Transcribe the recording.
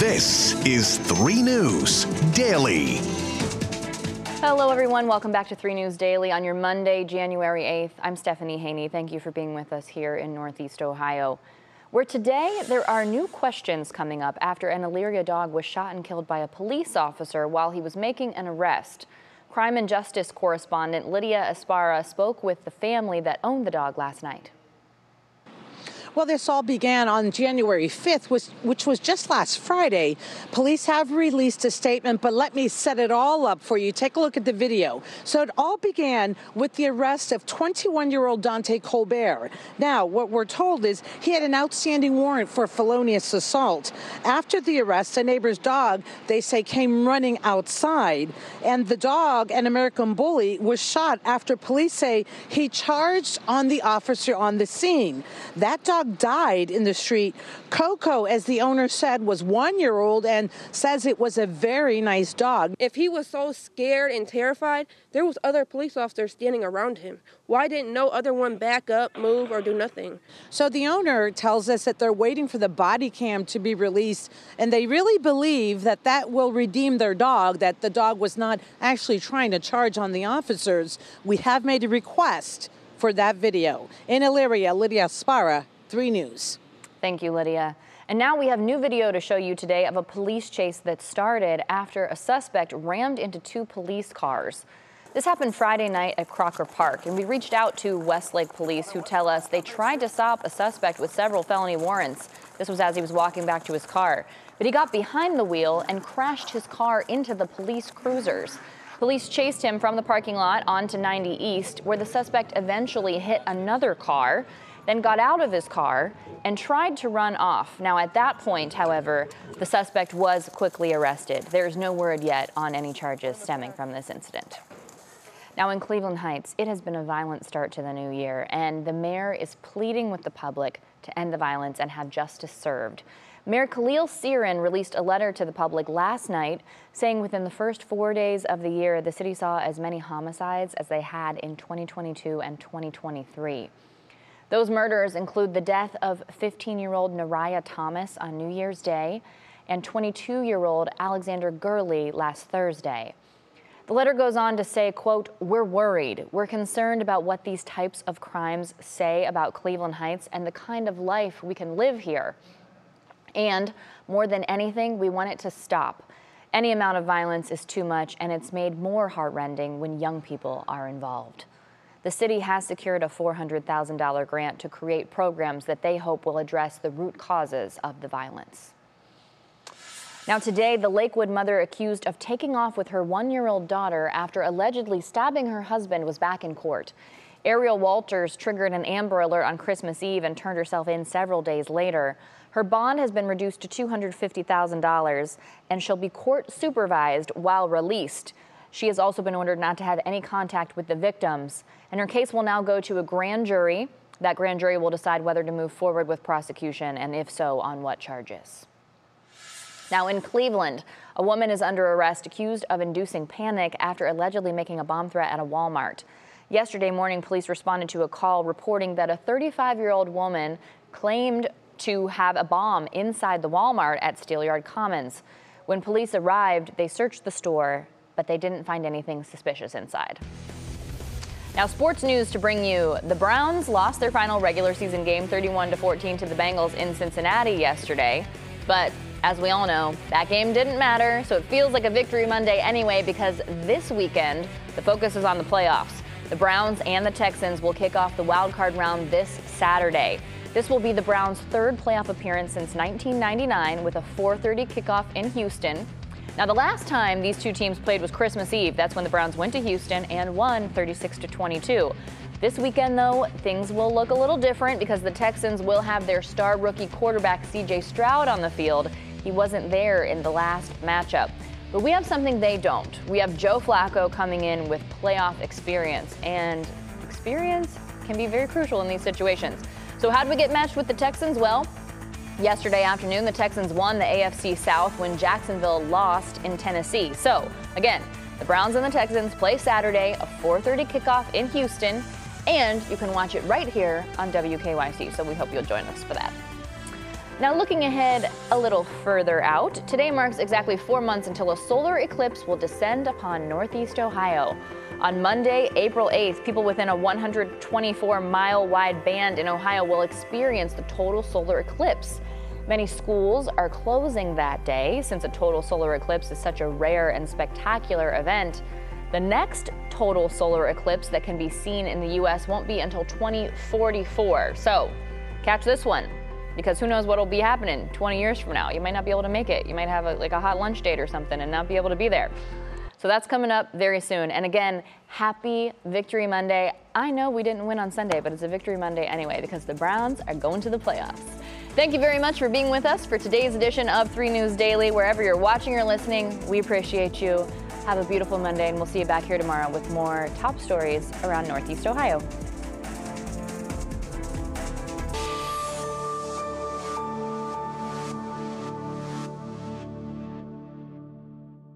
This is 3 News Daily. Hello, everyone. Welcome back to 3 News Daily on your Monday, January 8th. I'm Stephanie Haney. Thank you for being with us here in Northeast Ohio, where today there are new questions coming up after an Elyria dog was shot and killed by a police officer while he was making an arrest. Crime and Justice correspondent Lydia Esparra spoke with the family that owned the dog last night. Well, this all began on January 5th, which, was just last Friday. Police have released a statement, but let me set it all up for you. Take a look at the video. So it all began with the arrest of 21 year old Dante Colbert. Now, what we're told is he had an outstanding warrant for felonious assault. After the arrest, a neighbor's dog, they say, came running outside, and the dog, an American bully, was shot after police say he charged on the officer on the scene. That dog dog died in the street. Coco, as the owner said, was one year old and says it was a very nice dog. If he was so scared and terrified, there was other police officers standing around him. Why didn't no other one back up, move, or do nothing? So the owner tells us that they're waiting for the body cam to be released, and they really believe that that will redeem their dog, that the dog was not actually trying to charge on the officers. We have made a request for that video. In Elyria, Lydia Esparra, 3 News. Thank you, Lydia. And now we have new video to show you today of a police chase that started after a suspect rammed into two police cars. This happened Friday night at Crocker Park, and we reached out to Westlake police who tell us they tried to stop a suspect with several felony warrants. This was as he was walking back to his car. But he got behind the wheel and crashed his car into the police cruisers. Police chased him from the parking lot onto 90 East, where the suspect eventually hit another car then got out of his car and tried to run off. Now, at that point, however, the suspect was quickly arrested. There is no word yet on any charges stemming from this incident. Now, in Cleveland Heights, it has been a violent start to the new year, and the mayor is pleading with the public to end the violence and have justice served. Mayor Kahlil Seren released a letter to the public last night saying within the first four days of the year, the city saw as many homicides as they had in 2022 and 2023. Those murders include the death of 15 year old Nariah Thomas on New Year's Day and 22 year old Alexander Gurley last Thursday. The letter goes on to say, quote, we're worried. We're concerned about what these types of crimes say about Cleveland Heights and the kind of life we can live here. And more than anything, we want it to stop. Any amount of violence is too much, and it's made more heartrending when young people are involved. The city has secured a $400,000 grant to create programs that they hope will address the root causes of the violence. Now, today, the Lakewood mother accused of taking off with her one year old daughter after allegedly stabbing her husband was back in court. Ariel Walters triggered an Amber Alert on Christmas Eve and turned herself in several days later. Her bond has been reduced to $250,000 and she'll be court supervised while released. She has also been ordered not to have any contact with the victims, and her case will now go to a grand jury. That grand jury will decide whether to move forward with prosecution, and if so, on what charges. Now, in Cleveland, a woman is under arrest accused of inducing panic after allegedly making a bomb threat at a Walmart. Yesterday morning, police responded to a call reporting that a 35 year old woman claimed to have a bomb inside the Walmart at Steelyard Commons. When police arrived, they searched the store but they didn't find anything suspicious inside. Now, sports news to bring you. The Browns lost their final regular season game 31 to 14 to the Bengals in Cincinnati yesterday. But as we all know, that game didn't matter, so it feels like a victory Monday anyway because this weekend the focus is on the playoffs. The Browns and the Texans will kick off the wild card round this Saturday. This will be the Browns' third playoff appearance since 1999 with a 4:30 kickoff in Houston. Now, the last time these two teams played was Christmas Eve. That's when the Browns went to Houston and won 36 to 22. This weekend, though, things will look a little different because the Texans will have their star rookie quarterback CJ Stroud on the field. He wasn't there in the last matchup. But we have something they don't. We have Joe Flacco coming in with playoff experience, and experience can be very crucial in these situations. So, how do we get matched with the Texans? Well, Yesterday afternoon, the Texans won the AFC South when Jacksonville lost in Tennessee. So, again, the Browns and the Texans play Saturday, a 4:30 kickoff in Houston, and you can watch it right here on WKYC. So we hope you'll join us for that. Now, looking ahead a little further out, today marks exactly four months until a solar eclipse will descend upon Northeast Ohio. On Monday, April 8th, people within a 124 mile wide band in Ohio will experience the total solar eclipse. Many schools are closing that day since a total solar eclipse is such a rare and spectacular event. The next total solar eclipse that can be seen in the U.S. won't be until 2044. So, catch this one because who knows what will be happening 20 years from now. You might not be able to make it. You might have a, like a hot lunch date or something and not be able to be there. So that's coming up very soon. And again, happy Victory Monday. I know we didn't win on Sunday, but it's a Victory Monday anyway because the Browns are going to the playoffs. Thank you very much for being with us for today's edition of 3 News Daily. Wherever you're watching or listening, we appreciate you. Have a beautiful Monday, and we'll see you back here tomorrow with more top stories around Northeast Ohio.